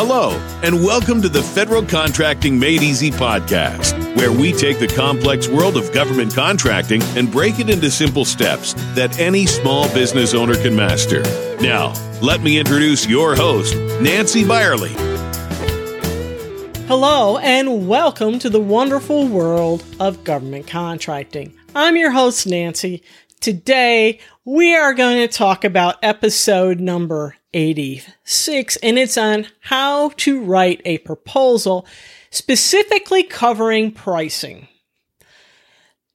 Hello, and welcome to the Federal Contracting Made Easy podcast, where we take the complex world of government contracting and break it into simple steps that any small business owner can master. Now, let me introduce your host, Nancy Byerly. Hello, and welcome to the wonderful world of government contracting. I'm your host, Nancy. Today, we are going to talk about episode number 86, and it's on how to write a proposal specifically covering pricing.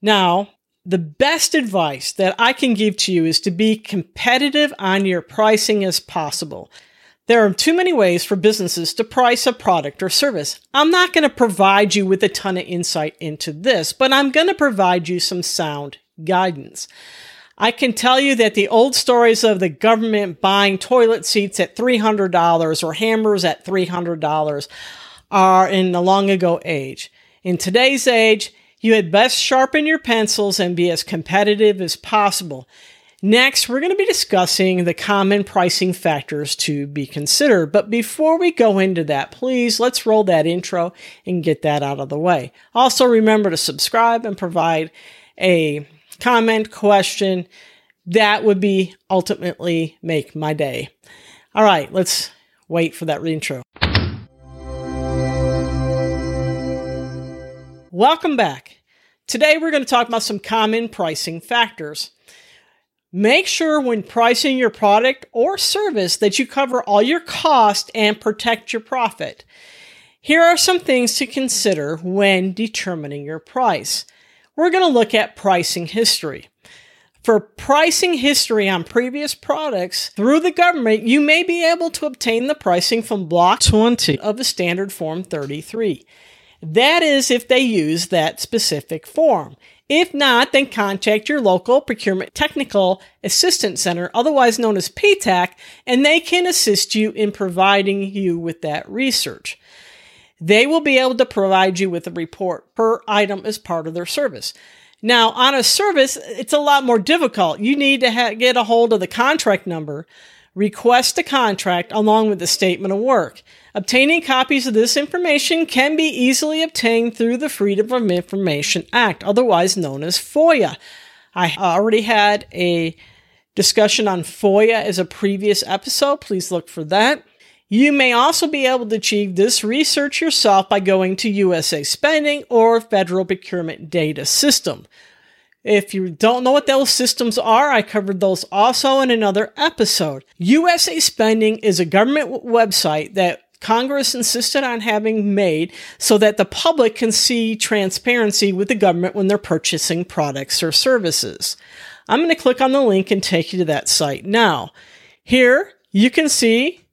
Now, the best advice that I can give to you is to be competitive on your pricing as possible. There are too many ways for businesses to price a product or service. I'm not going to provide you with a ton of insight into this, but I'm going to provide you some sound guidance. I can tell you that the old stories of the government buying toilet seats at $300 or hammers at $300 are in the long ago age. In today's age, you had best sharpen your pencils and be as competitive as possible. Next, we're going to be discussing the common pricing factors to be considered. But before we go into that, please let's roll that intro and get that out of the way. Also, remember to subscribe and provide a comment, question, that would be ultimately make my day. All right, let's wait for that intro. Welcome back. Today we're going to talk about some common pricing factors. Make sure when pricing your product or service that you cover all your cost and protect your profit. Here are some things to consider when determining your price we're going to look at pricing history. For pricing history on previous products through the government, you may be able to obtain the pricing from Block 20 of the Standard Form 33. That is if they use that specific form. If not, then contact your local Procurement Technical Assistance Center, otherwise known as PTAC, and they can assist you in providing you with that research. They will be able to provide you with a report per item as part of their service. Now, on a service, it's a lot more difficult. You need to ha- get a hold of the contract number, request a contract along with the statement of work. Obtaining copies of this information can be easily obtained through the Freedom of Information Act, otherwise known as FOIA. I already had a discussion on FOIA as a previous episode. Please look for that. You may also be able to achieve this research yourself by going to USA Spending or Federal Procurement Data System. If you don't know what those systems are, I covered those also in another episode. USA Spending is a government website that Congress insisted on having made so that the public can see transparency with the government when they're purchasing products or services. I'm going to click on the link and take you to that site now. Here you can see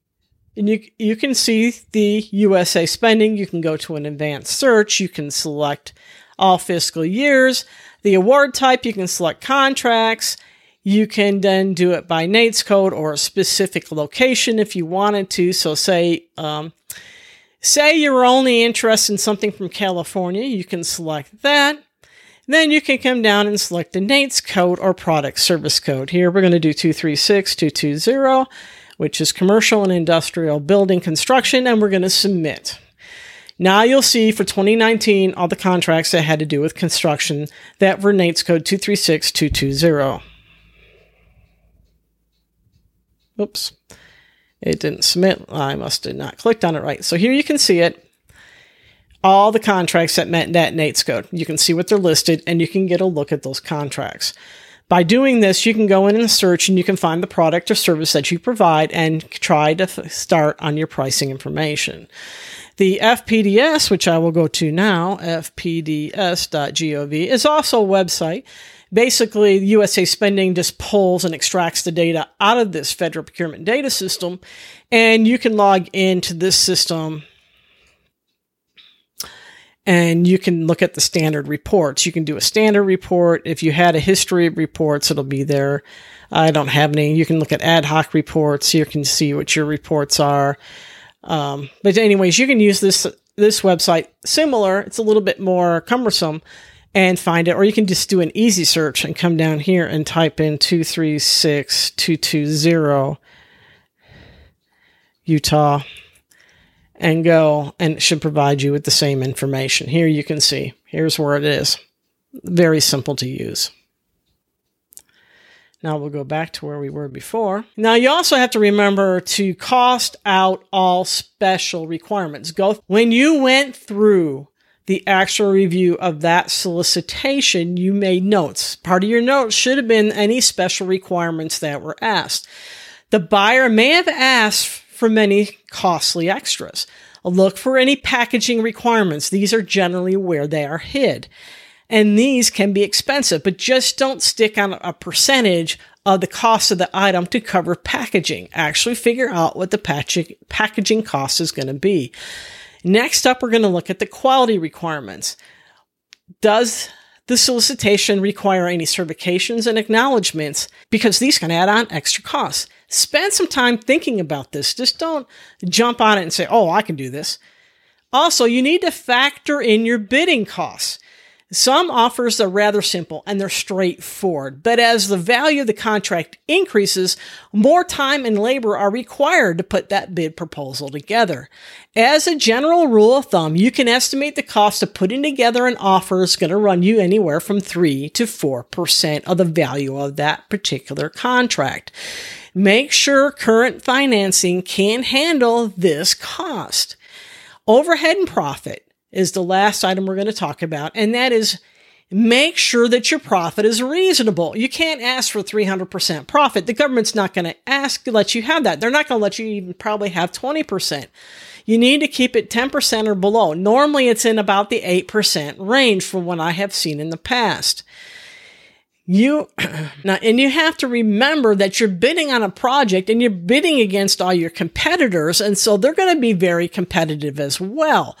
and you, you can see the USA spending. You can go to an advanced search. You can select all fiscal years. The award type, you can select contracts. You can then do it by NAICS code or a specific location if you wanted to. So say, um, say you're only interested in something from California, you can select that. Then you can come down and select the NAICS code or product service code. Here we're going to do 236220 which is commercial and industrial building construction, and we're going to submit. Now you'll see for 2019 all the contracts that had to do with construction that were NAICS code 236220. Oops. It didn't submit. I must have not clicked on it right. So here you can see it. All the contracts that met that NAICS code. You can see what they're listed and you can get a look at those contracts. By doing this, you can go in and search and you can find the product or service that you provide and try to f- start on your pricing information. The FPDS, which I will go to now, fpds.gov, is also a website. Basically, USA Spending just pulls and extracts the data out of this federal procurement data system, and you can log into this system and you can look at the standard reports. You can do a standard report. If you had a history of reports, it'll be there. I don't have any. You can look at ad hoc reports. You can see what your reports are. Um, but anyways, you can use this this website similar. It's a little bit more cumbersome and find it, or you can just do an easy search and come down here and type in two three six two two zero Utah and go and it should provide you with the same information. Here you can see, here's where it is. Very simple to use. Now we'll go back to where we were before. Now you also have to remember to cost out all special requirements. Go when you went through the actual review of that solicitation, you made notes. Part of your notes should have been any special requirements that were asked. The buyer may have asked for many costly extras. Look for any packaging requirements. These are generally where they are hid. And these can be expensive, but just don't stick on a percentage of the cost of the item to cover packaging. Actually figure out what the packaging cost is going to be. Next up, we're going to look at the quality requirements. Does the solicitation require any certifications and acknowledgments? Because these can add on extra costs. Spend some time thinking about this. Just don't jump on it and say, oh, I can do this. Also, you need to factor in your bidding costs. Some offers are rather simple and they're straightforward, but as the value of the contract increases, more time and labor are required to put that bid proposal together. As a general rule of thumb, you can estimate the cost of putting together an offer is going to run you anywhere from 3 to 4% of the value of that particular contract. Make sure current financing can handle this cost. Overhead and profit is the last item we're going to talk about, and that is make sure that your profit is reasonable. You can't ask for 300% profit. The government's not going to ask to let you have that. They're not going to let you even probably have 20%. You need to keep it 10% or below. Normally it's in about the 8% range from what I have seen in the past. You now, and you have to remember that you're bidding on a project and you're bidding against all your competitors. And so they're going to be very competitive as well.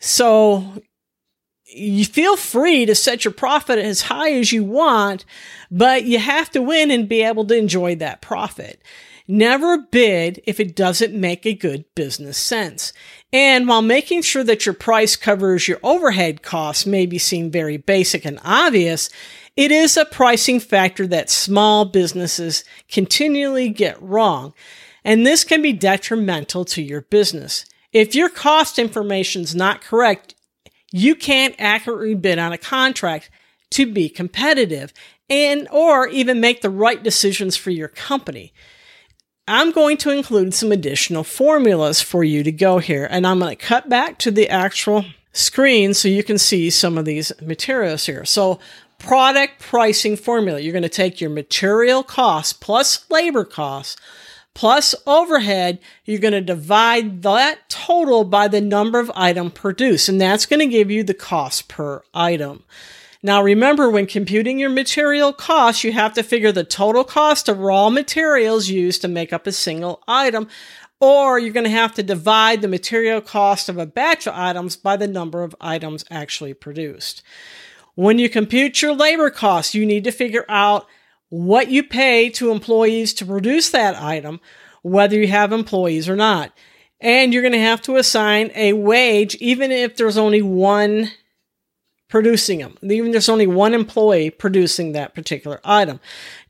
So you feel free to set your profit as high as you want, but you have to win and be able to enjoy that profit. Never bid if it doesn't make a good business sense. And while making sure that your price covers your overhead costs may be seen very basic and obvious, it is a pricing factor that small businesses continually get wrong. And this can be detrimental to your business. If your cost information is not correct, you can't accurately bid on a contract to be competitive and or even make the right decisions for your company. I'm going to include some additional formulas for you to go here and I'm going to cut back to the actual screen so you can see some of these materials here. So product pricing formula, you're going to take your material costs plus labor costs plus overhead, you're going to divide that total by the number of item produced, and that's going to give you the cost per item. Now remember, when computing your material costs, you have to figure the total cost of raw materials used to make up a single item, or you're going to have to divide the material cost of a batch of items by the number of items actually produced. When you compute your labor costs, you need to figure out what you pay to employees to produce that item, whether you have employees or not. And you're going to have to assign a wage, even if there's only one producing them, even if there's only one employee producing that particular item.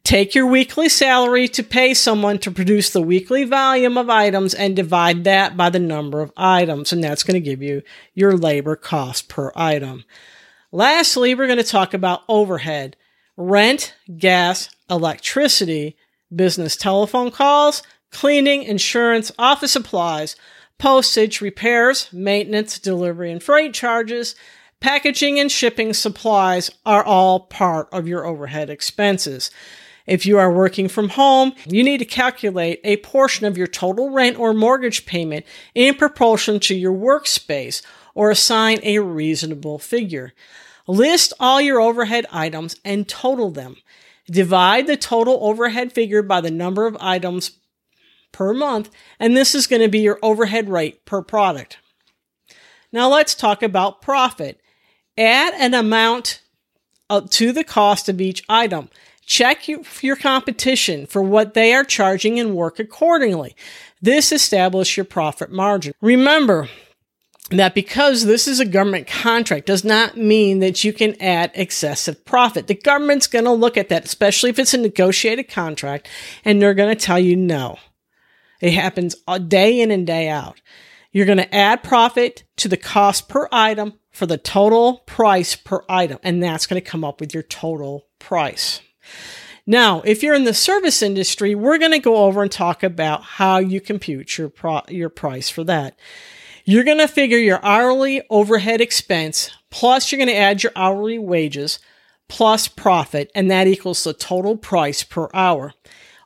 Take your weekly salary to pay someone to produce the weekly volume of items and divide that by the number of items. And that's going to give you your labor cost per item. Lastly, we're going to talk about overhead rent, gas, electricity, business telephone calls, cleaning, insurance, office supplies, postage, repairs, maintenance, delivery and freight charges, packaging and shipping supplies are all part of your overhead expenses. If you are working from home, you need to calculate a portion of your total rent or mortgage payment in proportion to your workspace or assign a reasonable figure. List all your overhead items and total them. Divide the total overhead figure by the number of items per month, and this is going to be your overhead rate per product. Now let's talk about profit. Add an amount uh, to the cost of each item. Check your competition for what they are charging and work accordingly. This establishes your profit margin. Remember, that because this is a government contract does not mean that you can add excessive profit. The government's going to look at that, especially if it's a negotiated contract, and they're going to tell you no. It happens day in and day out. You're going to add profit to the cost per item for the total price per item, and that's going to come up with your total price. Now, if you're in the service industry, we're going to go over and talk about how you compute your pro- your price for that. You're going to figure your hourly overhead expense plus you're going to add your hourly wages plus profit, and that equals the total price per hour.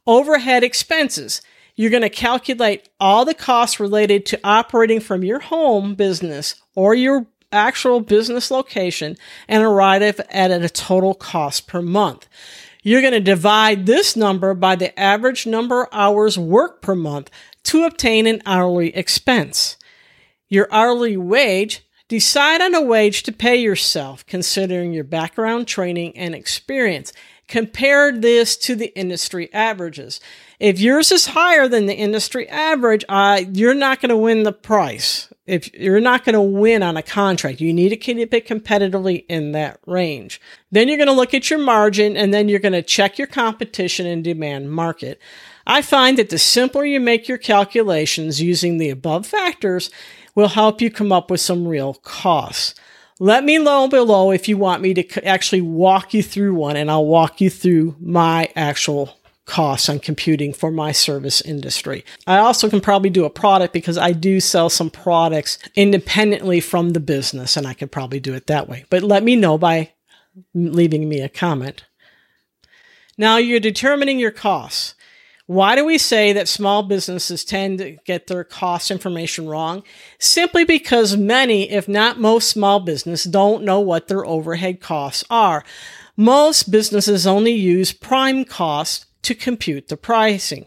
Overhead expenses. You're going to calculate all the costs related to operating from your home business or your actual business location and arrive at a total cost per month. You're going to divide this number by the average number of hours worked per month to obtain an hourly expense. Your hourly wage, decide on a wage to pay yourself considering your background, training, and experience. Compare this to the industry averages. If yours is higher than the industry average, uh, you're not going to win the price. If you're not going to win on a contract, you need to keep it competitively in that range. Then you're going to look at your margin and then you're going to check your competition and demand market. I find that the simpler you make your calculations using the above factors will help you come up with some real costs. Let me know below if you want me to actually walk you through one and I'll walk you through my actual costs on computing for my service industry. I also can probably do a product because I do sell some products independently from the business and I could probably do it that way. But let me know by leaving me a comment. Now you're determining your costs. Why do we say that small businesses tend to get their cost information wrong? Simply because many, if not most small business don't know what their overhead costs are. Most businesses only use prime cost to compute the pricing.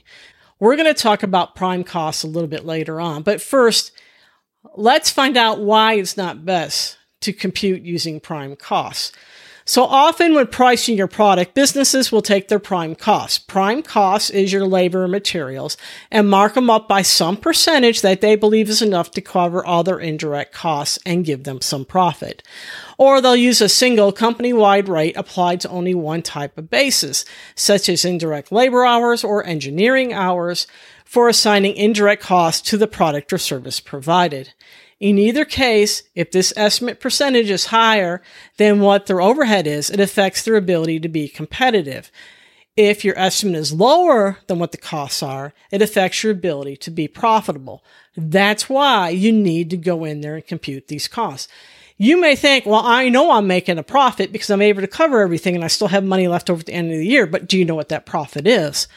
We're going to talk about prime costs a little bit later on, but first, let's find out why it's not best to compute using prime costs. So often when pricing your product, businesses will take their prime cost. Prime cost is your labor and materials and mark them up by some percentage that they believe is enough to cover all their indirect costs and give them some profit. Or they'll use a single company-wide rate applied to only one type of basis, such as indirect labor hours or engineering hours for assigning indirect costs to the product or service provided. In either case, if this estimate percentage is higher than what their overhead is, it affects their ability to be competitive. If your estimate is lower than what the costs are, it affects your ability to be profitable. That's why you need to go in there and compute these costs. You may think, well, I know I'm making a profit because I'm able to cover everything and I still have money left over at the end of the year, but do you know what that profit is?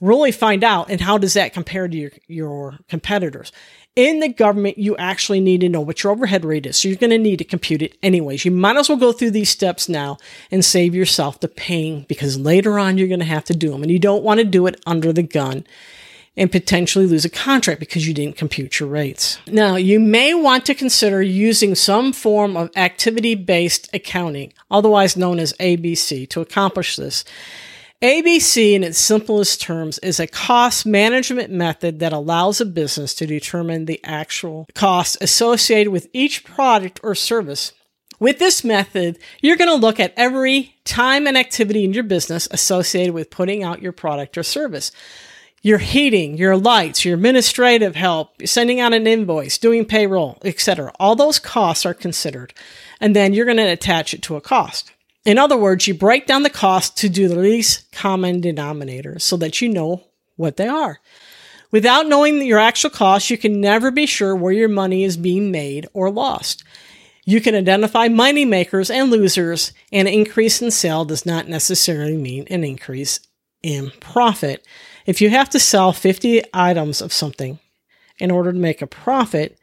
Really find out and how does that compare to your, your competitors? In the government, you actually need to know what your overhead rate is. So you're going to need to compute it anyways. You might as well go through these steps now and save yourself the pain because later on you're going to have to do them and you don't want to do it under the gun and potentially lose a contract because you didn't compute your rates. Now, you may want to consider using some form of activity based accounting, otherwise known as ABC, to accomplish this. ABC, in its simplest terms, is a cost management method that allows a business to determine the actual costs associated with each product or service. With this method, you're going to look at every time and activity in your business associated with putting out your product or service. Your heating, your lights, your administrative help, sending out an invoice, doing payroll, etc. All those costs are considered. And then you're going to attach it to a cost. In other words, you break down the cost to do the least common denominator so that you know what they are. Without knowing your actual costs, you can never be sure where your money is being made or lost. You can identify money makers and losers, and an increase in sale does not necessarily mean an increase in profit. If you have to sell 50 items of something in order to make a profit,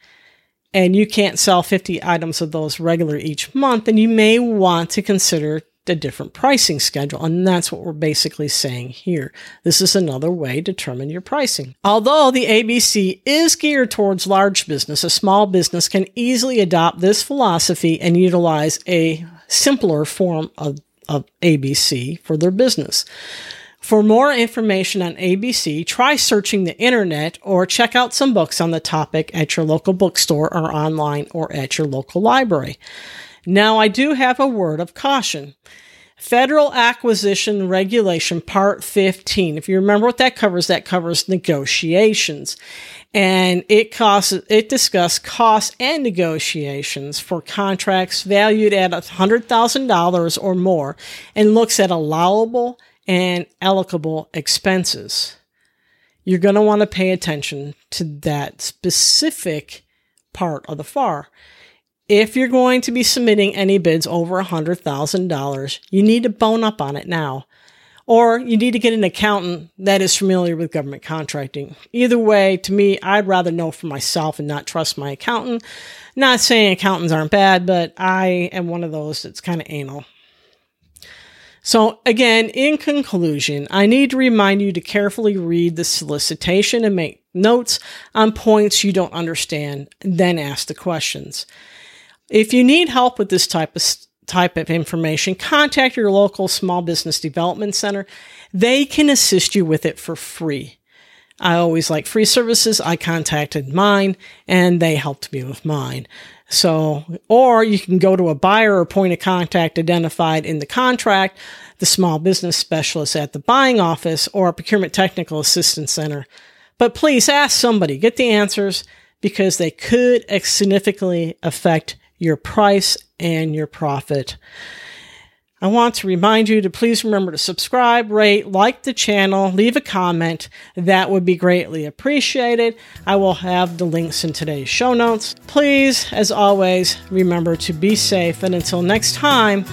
and you can't sell 50 items of those regular each month, then you may want to consider a different pricing schedule. And that's what we're basically saying here. This is another way to determine your pricing. Although the ABC is geared towards large business, a small business can easily adopt this philosophy and utilize a simpler form of, of ABC for their business. For more information on ABC, try searching the internet or check out some books on the topic at your local bookstore or online or at your local library. Now, I do have a word of caution. Federal Acquisition Regulation Part 15. If you remember what that covers, that covers negotiations. And it costs, it discusses costs and negotiations for contracts valued at $100,000 or more and looks at allowable and allocable expenses. You're going to want to pay attention to that specific part of the FAR. If you're going to be submitting any bids over $100,000, you need to bone up on it now. Or you need to get an accountant that is familiar with government contracting. Either way, to me, I'd rather know for myself and not trust my accountant. Not saying accountants aren't bad, but I am one of those that's kind of anal. So, again, in conclusion, I need to remind you to carefully read the solicitation and make notes on points you don't understand, then ask the questions. If you need help with this type of type of information, contact your local small business development center. They can assist you with it for free. I always like free services. I contacted mine and they helped me with mine. So, or you can go to a buyer or point of contact identified in the contract, the small business specialist at the buying office, or a procurement technical assistance center. But please ask somebody, get the answers because they could significantly affect your price and your profit. I want to remind you to please remember to subscribe, rate, like the channel, leave a comment. That would be greatly appreciated. I will have the links in today's show notes. Please, as always, remember to be safe. And until next time,